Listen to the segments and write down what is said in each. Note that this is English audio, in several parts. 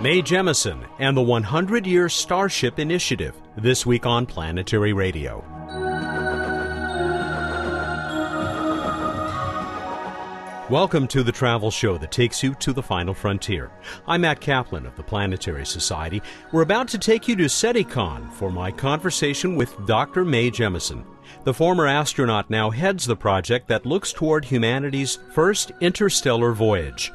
Mae Jemison and the 100 Year Starship Initiative, this week on Planetary Radio. Welcome to the travel show that takes you to the final frontier. I'm Matt Kaplan of the Planetary Society. We're about to take you to SETICON for my conversation with Dr. Mae Jemison. The former astronaut now heads the project that looks toward humanity's first interstellar voyage.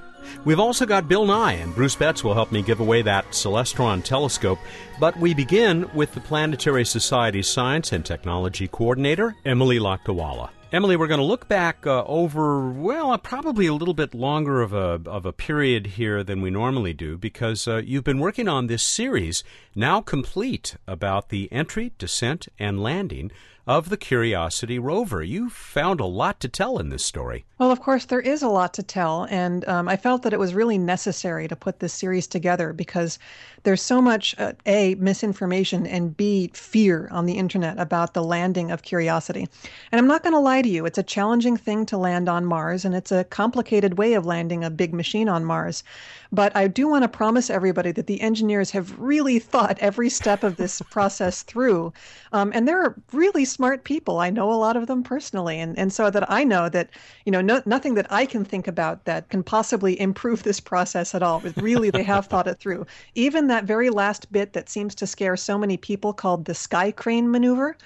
We've also got Bill Nye, and Bruce Betts will help me give away that Celestron telescope. But we begin with the Planetary Society's Science and Technology Coordinator, Emily Lakdawalla. Emily, we're going to look back uh, over, well, uh, probably a little bit longer of a, of a period here than we normally do because uh, you've been working on this series, now complete, about the entry, descent, and landing of the Curiosity rover. You found a lot to tell in this story. Well, of course, there is a lot to tell. And um, I felt that it was really necessary to put this series together because there's so much, uh, A, misinformation, and B, fear on the internet about the landing of Curiosity. And I'm not going to lie to you, it's a challenging thing to land on Mars, and it's a complicated way of landing a big machine on Mars. But I do want to promise everybody that the engineers have really thought every step of this process through. Um, and they're really smart people. I know a lot of them personally. And, and so that I know that, you know, no, nothing that I can think about that can possibly improve this process at all. But really, they have thought it through. Even that very last bit that seems to scare so many people called the sky crane maneuver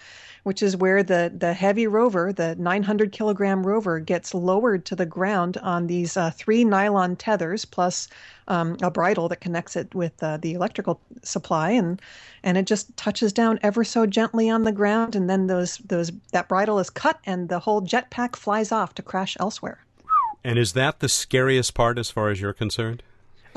which is where the, the heavy rover, the 900 kilogram rover, gets lowered to the ground on these uh, three nylon tethers plus um, a bridle that connects it with uh, the electrical supply, and and it just touches down ever so gently on the ground, and then those those that bridle is cut, and the whole jetpack flies off to crash elsewhere. And is that the scariest part as far as you're concerned?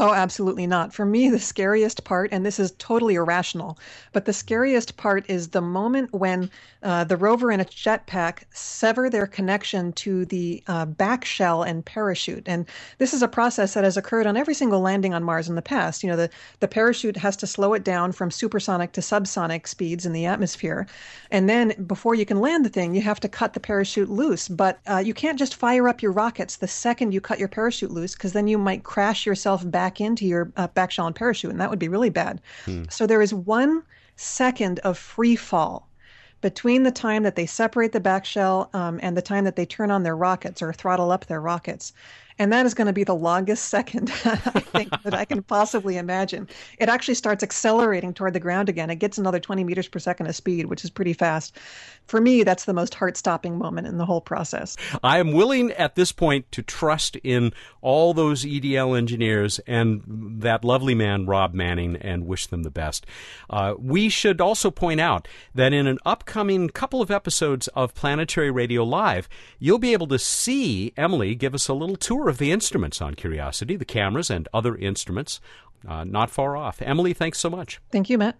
Oh, absolutely not. For me, the scariest part, and this is totally irrational, but the scariest part is the moment when uh, the rover and its jetpack sever their connection to the uh, back shell and parachute. And this is a process that has occurred on every single landing on Mars in the past. You know, the, the parachute has to slow it down from supersonic to subsonic speeds in the atmosphere. And then before you can land the thing, you have to cut the parachute loose. But uh, you can't just fire up your rockets the second you cut your parachute loose, because then you might crash yourself back back into your uh, back shell and parachute, and that would be really bad. Hmm. So there is one second of free fall between the time that they separate the back shell um, and the time that they turn on their rockets or throttle up their rockets. And that is going to be the longest second, I think, that I can possibly imagine. It actually starts accelerating toward the ground again. It gets another 20 meters per second of speed, which is pretty fast. For me, that's the most heart stopping moment in the whole process. I am willing at this point to trust in all those EDL engineers and that lovely man, Rob Manning, and wish them the best. Uh, we should also point out that in an upcoming couple of episodes of Planetary Radio Live, you'll be able to see Emily give us a little tour of the instruments on Curiosity, the cameras and other instruments, uh, not far off. Emily, thanks so much. Thank you, Matt.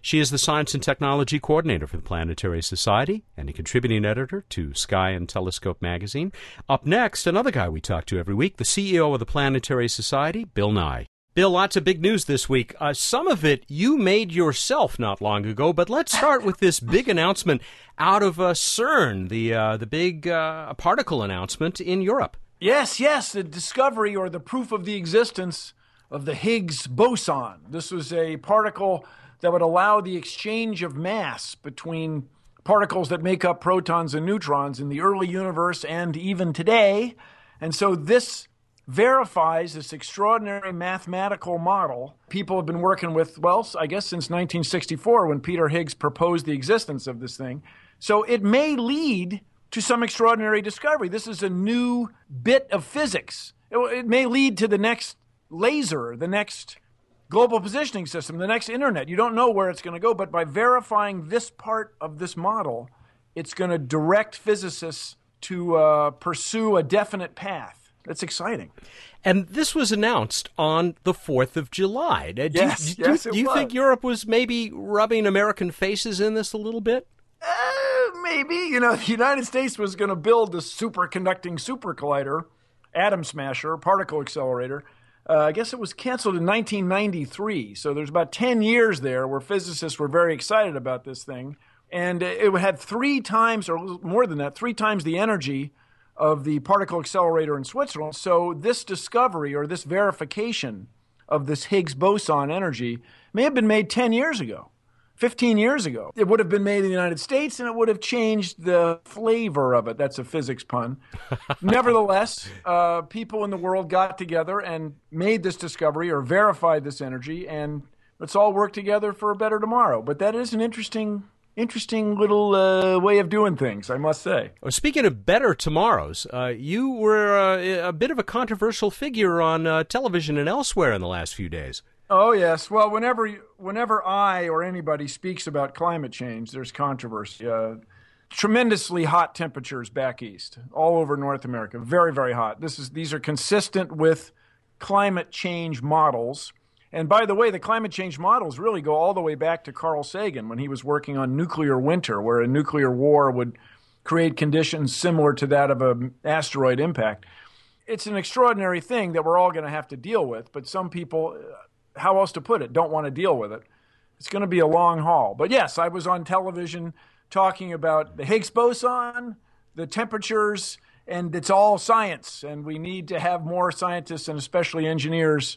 She is the Science and Technology Coordinator for the Planetary Society and a contributing editor to Sky and Telescope magazine. Up next, another guy we talk to every week, the CEO of the Planetary Society, Bill Nye. Bill, lots of big news this week. Uh, some of it you made yourself not long ago, but let's start with this big announcement out of uh, CERN, the uh, the big uh, particle announcement in Europe. Yes, yes, the discovery or the proof of the existence of the Higgs boson. This was a particle that would allow the exchange of mass between particles that make up protons and neutrons in the early universe and even today. And so this verifies this extraordinary mathematical model people have been working with, well, I guess since 1964 when Peter Higgs proposed the existence of this thing. So it may lead to some extraordinary discovery. This is a new bit of physics. It, it may lead to the next laser, the next global positioning system, the next internet. You don't know where it's going to go, but by verifying this part of this model, it's going to direct physicists to uh, pursue a definite path. That's exciting. And this was announced on the 4th of July. Do, yes, do, yes, do, do you was. think Europe was maybe rubbing American faces in this a little bit? Maybe. You know, the United States was going to build the superconducting super collider, atom smasher, particle accelerator. Uh, I guess it was canceled in 1993. So there's about 10 years there where physicists were very excited about this thing. And it had three times, or more than that, three times the energy of the particle accelerator in Switzerland. So this discovery or this verification of this Higgs boson energy may have been made 10 years ago. 15 years ago. It would have been made in the United States and it would have changed the flavor of it. That's a physics pun. Nevertheless, uh, people in the world got together and made this discovery or verified this energy, and let's all work together for a better tomorrow. But that is an interesting. Interesting little uh, way of doing things, I must say. Well, speaking of better tomorrows, uh, you were uh, a bit of a controversial figure on uh, television and elsewhere in the last few days. Oh yes. Well, whenever whenever I or anybody speaks about climate change, there's controversy. Uh, tremendously hot temperatures back east, all over North America, very very hot. This is these are consistent with climate change models. And by the way, the climate change models really go all the way back to Carl Sagan when he was working on nuclear winter, where a nuclear war would create conditions similar to that of an asteroid impact. It's an extraordinary thing that we're all going to have to deal with, but some people how else to put it, don't want to deal with it. It's going to be a long haul. But yes, I was on television talking about the Higgs boson, the temperatures, and it's all science. And we need to have more scientists and especially engineers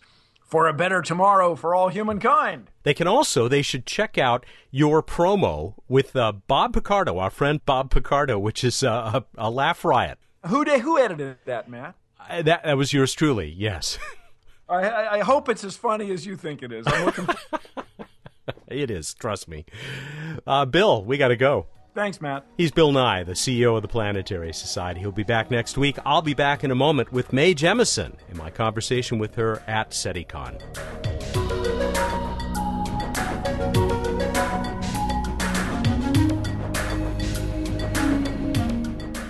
for a better tomorrow for all humankind. They can also, they should check out your promo with uh, Bob Picardo, our friend Bob Picardo, which is uh, a, a laugh riot. Who, did, who edited that, Matt? Uh, that, that was yours truly, yes. I, I hope it's as funny as you think it is. I'm looking. it is. Trust me. Uh, Bill, we got to go. Thanks, Matt. He's Bill Nye, the CEO of the Planetary Society. He'll be back next week. I'll be back in a moment with Mae Jemison in my conversation with her at SETICON.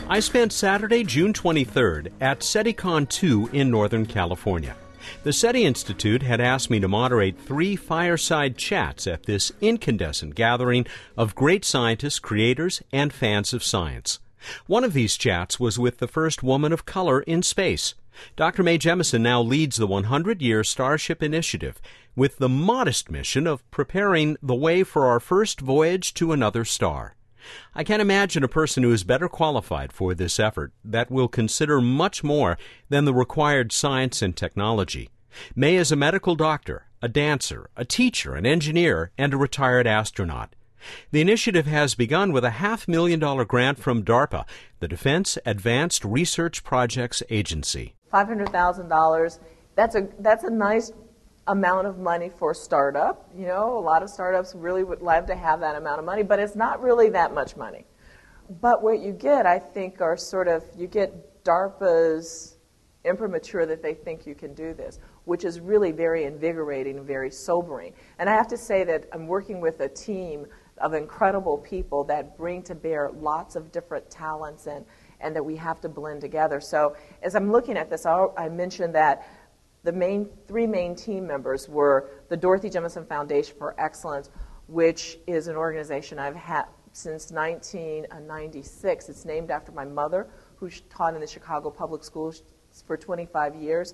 I spent Saturday, June 23rd at SETICON 2 in Northern California. The SETI Institute had asked me to moderate three fireside chats at this incandescent gathering of great scientists, creators, and fans of science. One of these chats was with the first woman of color in space. Dr. Mae Jemison now leads the 100 year Starship Initiative with the modest mission of preparing the way for our first voyage to another star. I can't imagine a person who is better qualified for this effort that will consider much more than the required science and technology. Mae is a medical doctor, a dancer, a teacher, an engineer, and a retired astronaut. The initiative has begun with a half million dollar grant from DARPA, the Defense Advanced Research Projects Agency. $500,000. That's a that's a nice amount of money for a startup. You know, a lot of startups really would love to have that amount of money, but it's not really that much money. But what you get, I think, are sort of you get DARPA's imprimatur that they think you can do this, which is really very invigorating and very sobering. And I have to say that I'm working with a team of incredible people that bring to bear lots of different talents and, and that we have to blend together. So as I'm looking at this, I mentioned that the main three main team members were the Dorothy Jemison Foundation for Excellence, which is an organization I've had since 1996. It's named after my mother, who taught in the Chicago Public Schools for 25 years,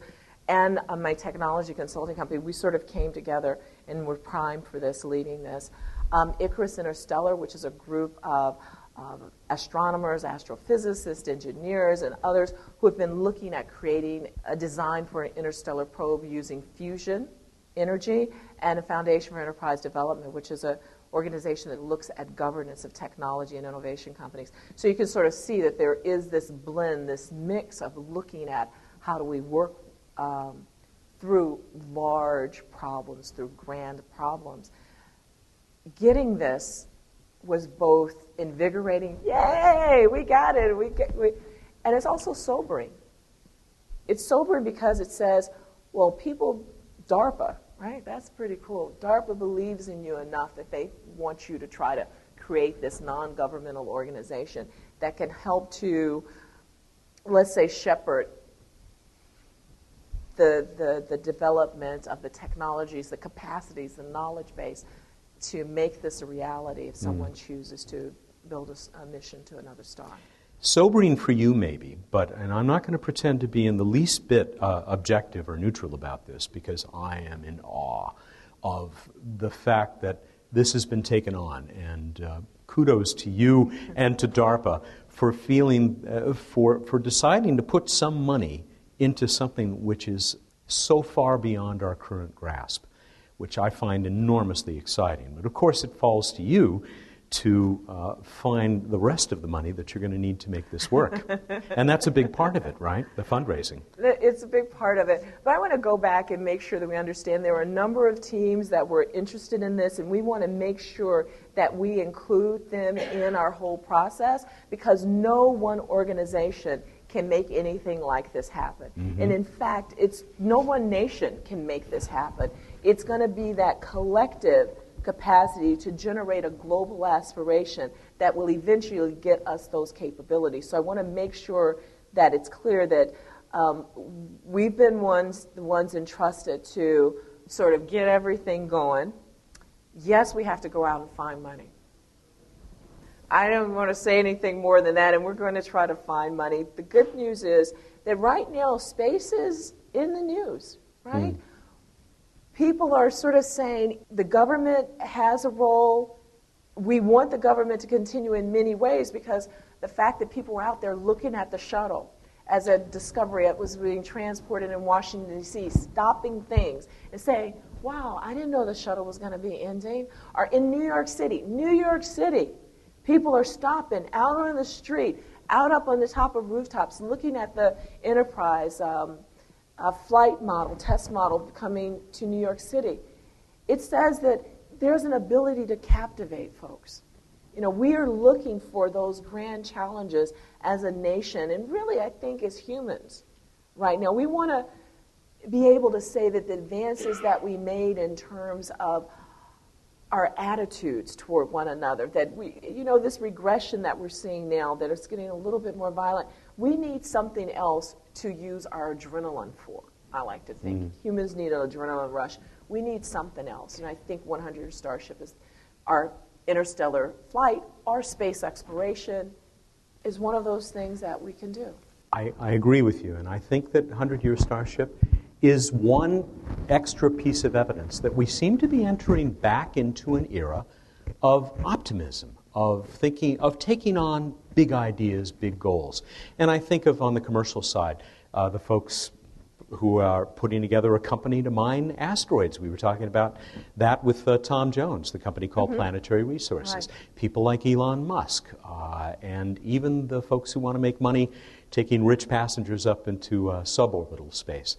and uh, my technology consulting company. We sort of came together and were primed for this, leading this. Um, Icarus Interstellar, which is a group of um, astronomers, astrophysicists, engineers, and others who have been looking at creating a design for an interstellar probe using fusion energy, and a Foundation for Enterprise Development, which is an organization that looks at governance of technology and innovation companies. So you can sort of see that there is this blend, this mix of looking at how do we work um, through large problems, through grand problems. Getting this was both invigorating, yay, we got it, we, get, we, and it's also sobering. It's sobering because it says, well, people, DARPA, right? That's pretty cool. DARPA believes in you enough that they want you to try to create this non governmental organization that can help to, let's say, shepherd the, the, the development of the technologies, the capacities, the knowledge base to make this a reality if someone mm. chooses to build a, a, mission to another star. Sobering for you, maybe, but and I'm not going to pretend to be in the least bit uh, objective or neutral about this because I am in awe of the fact that this has been taken on. And uh, kudos to you and to DARPA for feeling, uh, for, for deciding to put some money into something which is so far beyond our current grasp, which I find enormously exciting. But of course, it falls to you to uh, find the rest of the money that you're going to need to make this work. and that's a big part of it, right? The fundraising. It's a big part of it. But I want to go back and make sure that we understand there are a number of teams that were interested in this, and we want to make sure that we include them in our whole process because no one organization can make anything like this happen. Mm-hmm. And in fact, it's no one nation can make this happen. It's going to be that collective capacity to generate a global aspiration that will eventually get us those capabilities. So I want to make sure that it's clear that um, we've been ones the ones entrusted to sort of get everything going. Yes, we have to go out and find money. I don't want to say anything more than that, and we're going to try to find money. The good news is that right now, space is in the news, right? Mm people are sort of saying the government has a role. We want the government to continue in many ways because the fact that people were out there looking at the shuttle as a discovery that was being transported in Washington, D.C., stopping things and saying, wow, I didn't know the shuttle was going to be ending. Or in New York City, New York City, people are stopping out on the street, out up on the top of rooftops, looking at the Enterprise. Um, a flight model, test model coming to New York City, it says that there's an ability to captivate folks. You know, we are looking for those grand challenges as a nation, and really, I think, as humans right now. We want to be able to say that the advances that we made in terms of our attitudes toward one another, that we, you know, this regression that we're seeing now that is getting a little bit more violent, we need something else to use our adrenaline for, I like to think. Mm. Humans need an adrenaline rush. We need something else. And I think 100 Starship is our interstellar flight, our space exploration is one of those things that we can do. I, I agree with you. And I think that 100 Year Starship is one extra piece of evidence that we seem to be entering back into an era of optimism, of thinking, of taking on big ideas, big goals. And I think of on the commercial side, uh, the folks who are putting together a company to mine asteroids. We were talking about that with uh, Tom Jones, the company called mm-hmm. Planetary Resources. Right. People like Elon Musk, uh, and even the folks who want to make money taking rich passengers up into uh, suborbital space.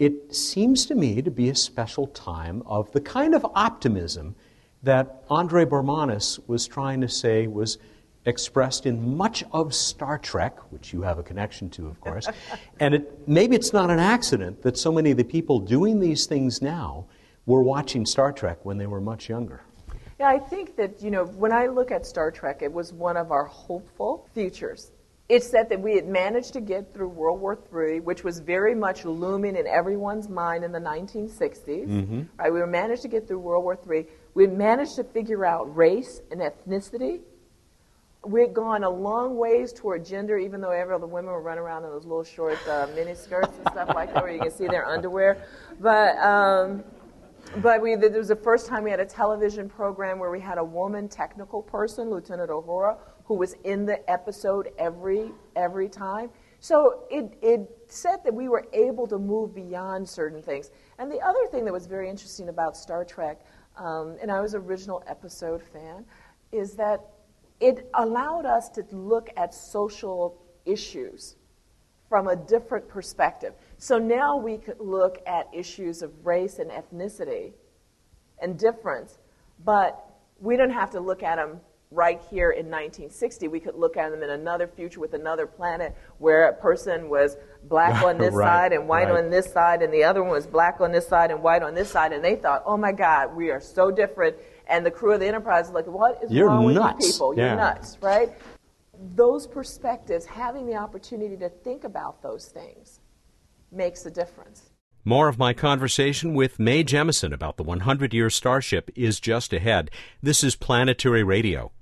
It seems to me to be a special time of the kind of optimism that Andre Bormanis was trying to say was expressed in much of Star Trek, which you have a connection to, of course. and it, maybe it's not an accident that so many of the people doing these things now were watching Star Trek when they were much younger. Yeah, I think that, you know, when I look at Star Trek, it was one of our hopeful futures. It said that we had managed to get through World War III, which was very much looming in everyone's mind in the 1960s. Mm-hmm. Right? We managed to get through World War III. We managed to figure out race and ethnicity we'd gone a long ways toward gender, even though every other women were running around in those little short uh, mini skirts and stuff like that, where you can see their underwear. But um, but we there was the first time we had a television program where we had a woman technical person, Lieutenant Uhura, who was in the episode every every time. So it it said that we were able to move beyond certain things. And the other thing that was very interesting about Star Trek, um, and I was original episode fan, is that it allowed us to look at social issues from a different perspective. So now we could look at issues of race and ethnicity and difference, but we don't have to look at them right here in 1960. We could look at them in another future with another planet where a person was black on this right, side and white right. on this side, and the other one was black on this side and white on this side, and they thought, oh my God, we are so different and the crew of the Enterprise is like, what is You're wrong nuts. with you people? Yeah. You're nuts, right? Those perspectives, having the opportunity to think about those things, makes a difference. More of my conversation with Mae Jemison about the 100 year Starship is just ahead. This is Planetary Radio.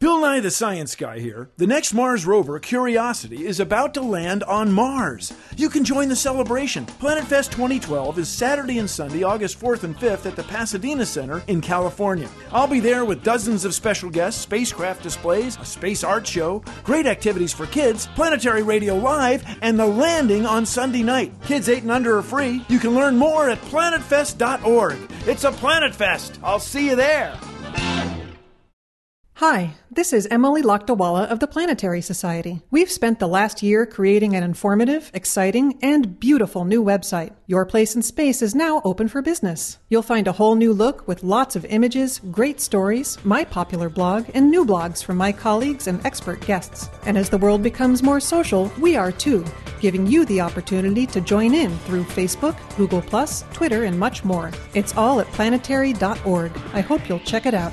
Bill Nye the Science Guy here. The next Mars rover, Curiosity, is about to land on Mars. You can join the celebration. Planet Fest 2012 is Saturday and Sunday, August 4th and 5th at the Pasadena Center in California. I'll be there with dozens of special guests, spacecraft displays, a space art show, great activities for kids, planetary radio live, and the landing on Sunday night. Kids 8 and under are free. You can learn more at planetfest.org. It's a Planet Fest. I'll see you there. Hi, this is Emily Lakdawalla of the Planetary Society. We've spent the last year creating an informative, exciting, and beautiful new website. Your Place in Space is now open for business. You'll find a whole new look with lots of images, great stories, my popular blog, and new blogs from my colleagues and expert guests. And as the world becomes more social, we are too, giving you the opportunity to join in through Facebook, Google, Twitter, and much more. It's all at planetary.org. I hope you'll check it out.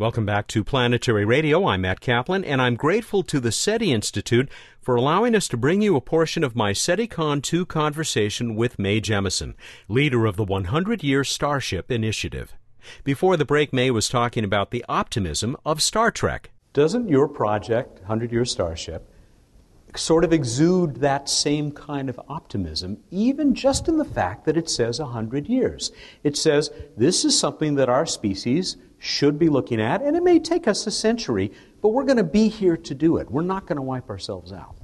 Welcome back to Planetary Radio. I'm Matt Kaplan, and I'm grateful to the SETI Institute for allowing us to bring you a portion of my SETICON 2 conversation with Mae Jemison, leader of the 100 Year Starship Initiative. Before the break, Mae was talking about the optimism of Star Trek. Doesn't your project, 100 Year Starship, sort of exude that same kind of optimism, even just in the fact that it says 100 years? It says this is something that our species should be looking at, and it may take us a century, but we're going to be here to do it. We're not going to wipe ourselves out.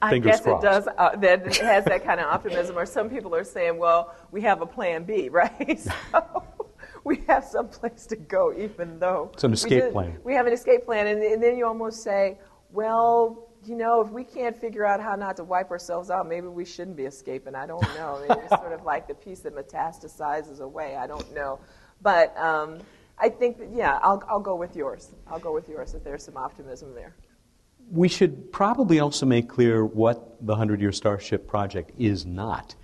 I Fingers guess crossed. it does. Uh, that it has that kind of optimism. Or some people are saying, "Well, we have a plan B, right?" so we have some place to go, even though it's an escape we plan. We have an escape plan, and, and then you almost say, "Well, you know, if we can't figure out how not to wipe ourselves out, maybe we shouldn't be escaping. I don't know. I mean, it's sort of like the piece that metastasizes away. I don't know. But um, I think, that, yeah, I'll, I'll go with yours. I'll go with yours if there's some optimism there. We should probably also make clear what the 100 Year Starship Project is not.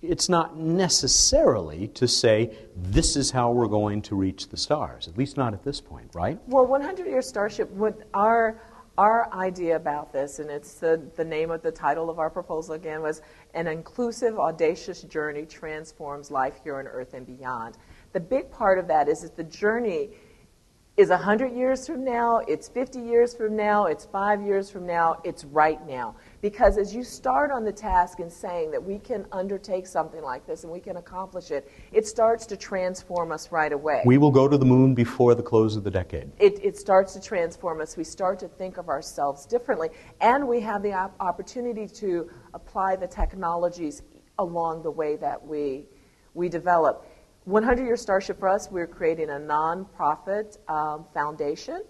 It's not necessarily to say this is how we're going to reach the stars, at least not at this point, right? Well, 100 Year Starship, what our our idea about this, and it's the, the name of the title of our proposal again, was An Inclusive, Audacious Journey Transforms Life Here on Earth and Beyond the big part of that is that the journey is 100 years from now, it's 50 years from now, it's five years from now, it's right now. Because as you start on the task and saying that we can undertake something like this and we can accomplish it, it starts to transform us right away. We will go to the moon before the close of the decade. It, it starts to transform us. We start to think of ourselves differently, and we have the op- opportunity to apply the technologies along the way that we, we develop. 100 Year Starship for us, we're creating a nonprofit um, foundation,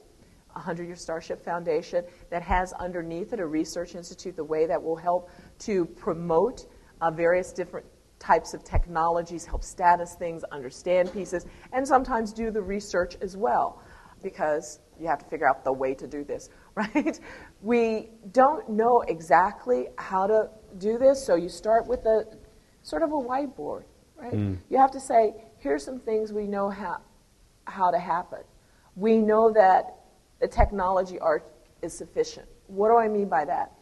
100 Year Starship Foundation, that has underneath it a research institute, the way that will help to promote uh, various different types of technologies, help status things, understand pieces, and sometimes do the research as well, because you have to figure out the way to do this, right? We don't know exactly how to do this, so you start with a sort of a whiteboard right? Mm. You have to say, here's some things we know how, how to happen. We know that the technology art is sufficient. What do I mean by that?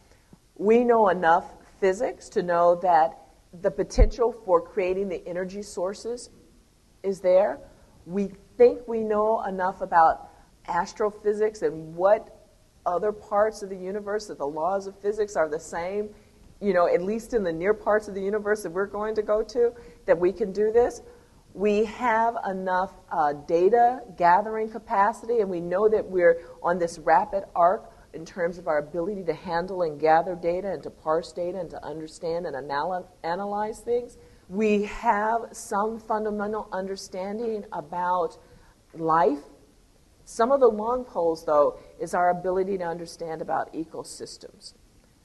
We know enough physics to know that the potential for creating the energy sources is there. We think we know enough about astrophysics and what other parts of the universe that the laws of physics are the same you know, at least in the near parts of the universe that we're going to go to, that we can do this. We have enough uh, data gathering capacity, and we know that we're on this rapid arc in terms of our ability to handle and gather data and to parse data and to understand and anal- analyze things. We have some fundamental understanding about life. Some of the long poles, though, is our ability to understand about ecosystems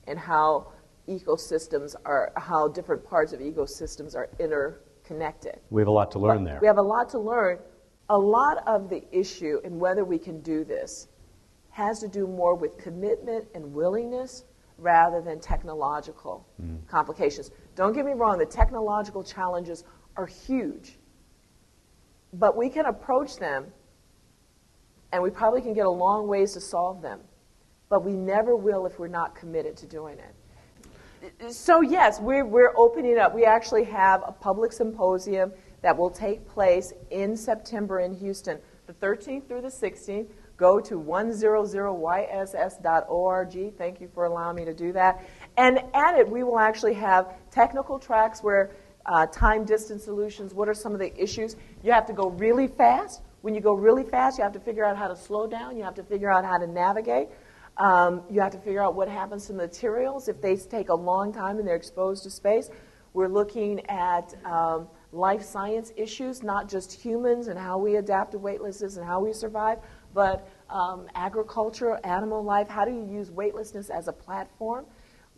and how ecosystems are, how different parts of ecosystems are interconnected. We have a lot to learn but there. We have a lot to learn. A lot of the issue in whether we can do this has to do more with commitment and willingness rather than technological mm. complications. Don't get me wrong, the technological challenges are huge. But we can approach them and we probably can get a long ways to solve them. But we never will if we're not committed to doing it so yes, we're, we're opening up. We actually have a public symposium that will take place in September in Houston the 13th through the 16th. Go to 100yss.org. Thank you for allowing me to do that. And at it, we will actually have technical tracks where uh, time distance solutions, what are some of the issues? You have to go really fast. When you go really fast, you have to figure out how to slow down. You have to figure out how to navigate. Um, you have to figure out what happens to materials if they take a long time and they're exposed to space. We're looking at um, life science issues, not just humans and how we adapt to weightlessness and how we survive, but um, agriculture, animal life. How do you use weightlessness as a platform?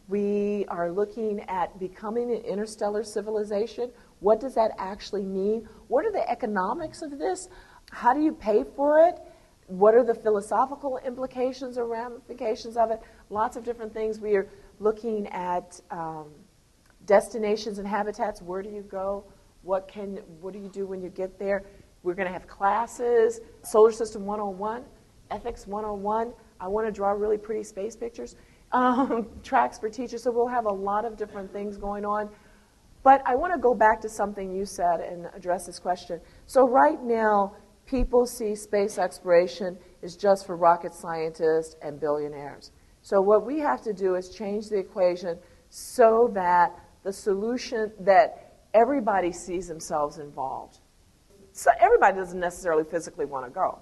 We are looking at becoming an interstellar civilization. What does that actually mean? What are the economics of this? How do you pay for it? What are the philosophical implications or ramifications of it? Lots of different things. We are looking at um, destinations and habitats. Where do you go? What can what do you do when you get there? We're going to have classes, Solar System 101, Ethics 101. I want to draw really pretty space pictures um, tracks for teachers. So we'll have a lot of different things going on. But I want to go back to something you said and address this question. So right now, people see space exploration is just for rocket scientists and billionaires. So what we have to do is change the equation so that the solution that everybody sees themselves involved. So everybody doesn't necessarily physically want to go,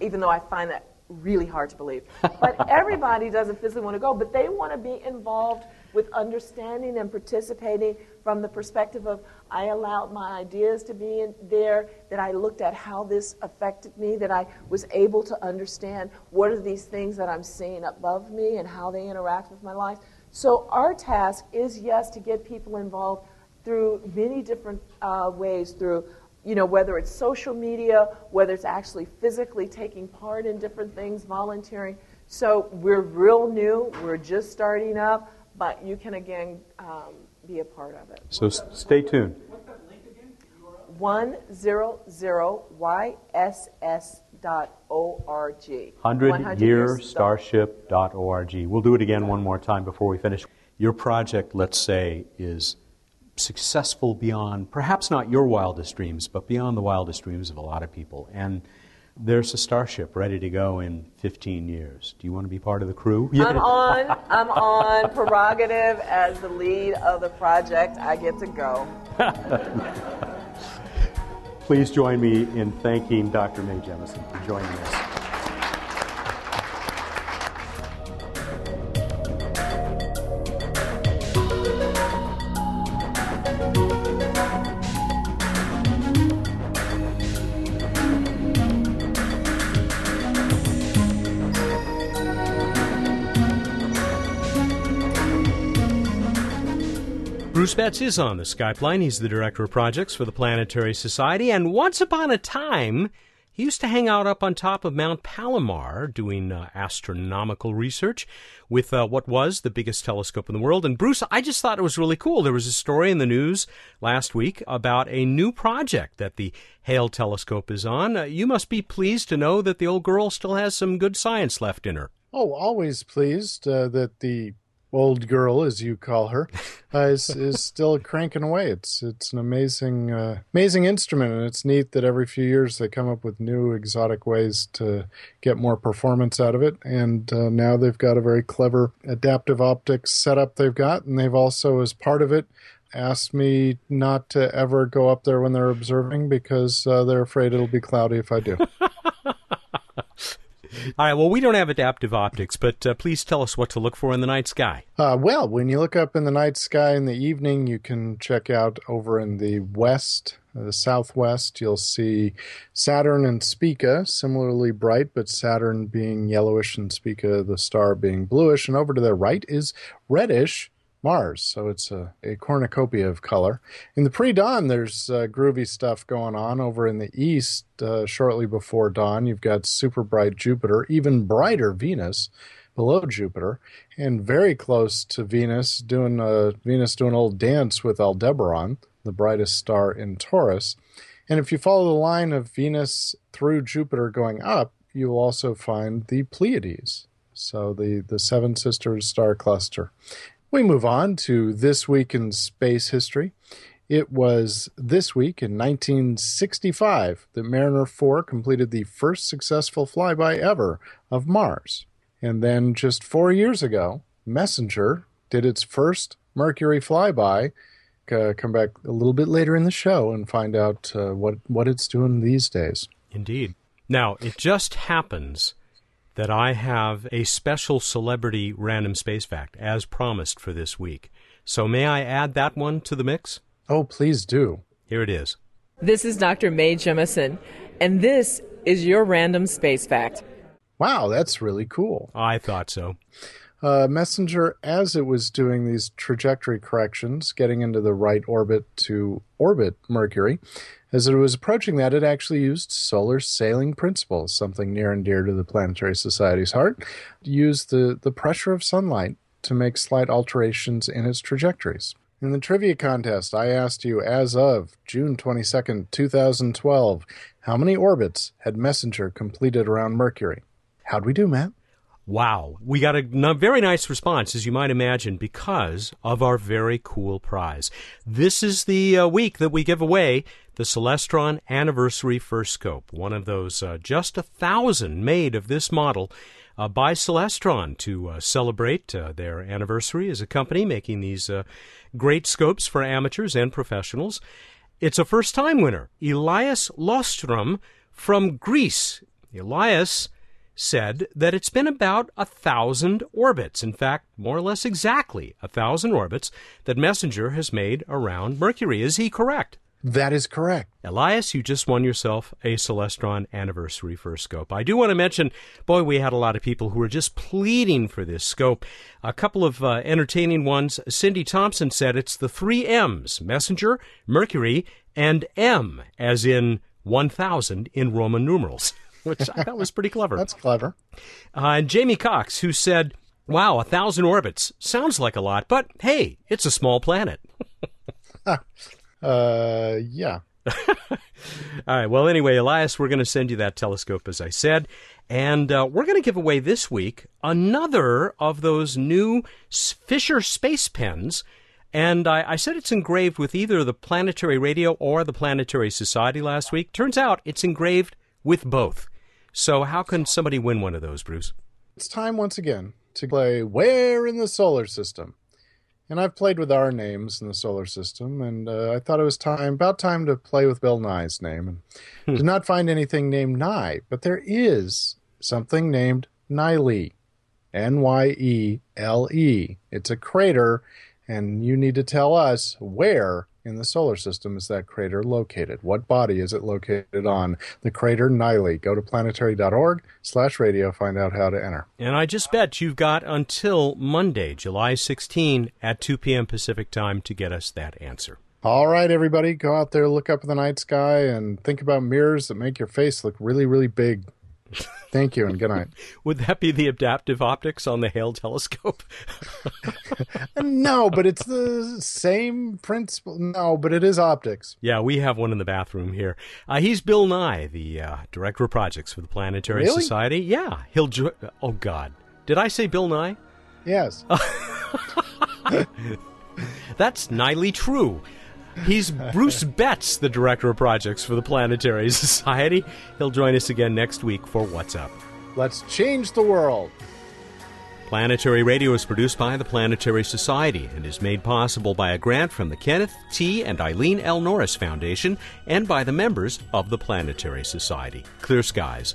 even though I find that really hard to believe. But everybody doesn't physically want to go, but they want to be involved with understanding and participating from the perspective of I allowed my ideas to be in there, that I looked at how this affected me, that I was able to understand what are these things that I'm seeing above me and how they interact with my life. So our task is, yes, to get people involved through many different uh, ways, through you know, whether it's social media, whether it's actually physically taking part in different things, volunteering. So we're real new, we're just starting up, but you can again um, be a part of it. So s- stay tuned. 100yss.org. 100yearstarship.org. We'll do it again one more time before we finish. Your project, let's say, is successful beyond perhaps not your wildest dreams, but beyond the wildest dreams of a lot of people. And there's a starship ready to go in 15 years. Do you want to be part of the crew? I'm on. I'm on prerogative as the lead of the project. I get to go. Please join me in thanking Dr. Mae Jemison for joining us. Betts is on the Skype line. He's the director of projects for the Planetary Society, and once upon a time, he used to hang out up on top of Mount Palomar doing uh, astronomical research with uh, what was the biggest telescope in the world. And Bruce, I just thought it was really cool. There was a story in the news last week about a new project that the Hale telescope is on. Uh, you must be pleased to know that the old girl still has some good science left in her. Oh, always pleased uh, that the old girl, as you call her, uh, is is still cranking away. It's it's an amazing uh, amazing instrument, and it's neat that every few years they come up with new exotic ways to get more performance out of it. And uh, now they've got a very clever adaptive optics setup they've got, and they've also, as part of it, asked me not to ever go up there when they're observing because uh, they're afraid it'll be cloudy if I do. All right. Well, we don't have adaptive optics, but uh, please tell us what to look for in the night sky. Uh, well, when you look up in the night sky in the evening, you can check out over in the west, uh, the southwest, you'll see Saturn and Spica, similarly bright, but Saturn being yellowish and Spica, the star, being bluish. And over to the right is reddish Mars. So it's a, a cornucopia of color. In the pre dawn, there's uh, groovy stuff going on. Over in the east, uh, shortly before dawn, you've got super bright Jupiter, even brighter Venus below Jupiter, and very close to Venus, doing a, Venus doing a little dance with Aldebaran, the brightest star in Taurus. And if you follow the line of Venus through Jupiter going up, you will also find the Pleiades. So the, the Seven Sisters star cluster. We move on to This Week in Space History. It was this week in 1965 that Mariner 4 completed the first successful flyby ever of Mars. And then just four years ago, Messenger did its first Mercury flyby. Uh, come back a little bit later in the show and find out uh, what, what it's doing these days. Indeed. Now, it just happens that I have a special celebrity random space fact as promised for this week. So may I add that one to the mix? Oh, please do. Here it is. This is Dr. Mae Jemison, and this is your random space fact. Wow, that's really cool. I thought so. Uh, Messenger, as it was doing these trajectory corrections, getting into the right orbit to orbit Mercury, as it was approaching that, it actually used solar sailing principles, something near and dear to the Planetary Society's heart. Used the, the pressure of sunlight to make slight alterations in its trajectories. In the trivia contest, I asked you as of June 22nd, 2012, how many orbits had Messenger completed around Mercury? How'd we do, Matt? Wow. We got a very nice response, as you might imagine, because of our very cool prize. This is the uh, week that we give away the Celestron Anniversary First Scope, one of those uh, just a thousand made of this model uh, by Celestron to uh, celebrate uh, their anniversary as a company making these uh, great scopes for amateurs and professionals. It's a first time winner, Elias Lostrom from Greece. Elias said that it's been about a thousand orbits. In fact, more or less exactly a thousand orbits that Messenger has made around Mercury. Is he correct? That is correct. Elias, you just won yourself a Celestron anniversary first scope. I do want to mention, boy, we had a lot of people who were just pleading for this scope. A couple of uh, entertaining ones. Cindy Thompson said it's the three M's Messenger, Mercury, and M, as in 1000 in Roman numerals, which I thought was pretty clever. That's clever. Uh, and Jamie Cox, who said, Wow, a thousand orbits. Sounds like a lot, but hey, it's a small planet. Uh, yeah. All right. Well, anyway, Elias, we're going to send you that telescope, as I said. And uh, we're going to give away this week another of those new Fisher space pens. And I, I, said it's engraved with either the Planetary Radio or the Planetary Society last week. Turns out it's engraved with both. So, how can somebody win one of those, Bruce? It's time once again to play Where in the Solar System? And I've played with our names in the solar system, and uh, I thought it was time, about time to play with Bill Nye's name. And Hmm. did not find anything named Nye, but there is something named Nyele, N Y E L E. It's a crater, and you need to tell us where in the solar system is that crater located? What body is it located on? The crater Nyele. Go to planetary.org slash radio, find out how to enter. And I just bet you've got until Monday, July 16 at 2 p.m. Pacific time to get us that answer. All right, everybody, go out there, look up in the night sky, and think about mirrors that make your face look really, really big. Thank you, and good night. Would that be the adaptive optics on the Hale telescope? no, but it's the same principle. No, but it is optics. yeah, we have one in the bathroom here. Uh, he's Bill Nye, the uh, director of projects for the Planetary Really? Society. Yeah, he'll. Jo- oh God, did I say Bill Nye? Yes. That's nightly true. He's Bruce Betts, the director of projects for the Planetary Society. He'll join us again next week for What's Up. Let's change the world. Planetary Radio is produced by the Planetary Society and is made possible by a grant from the Kenneth T. and Eileen L. Norris Foundation and by the members of the Planetary Society. Clear skies.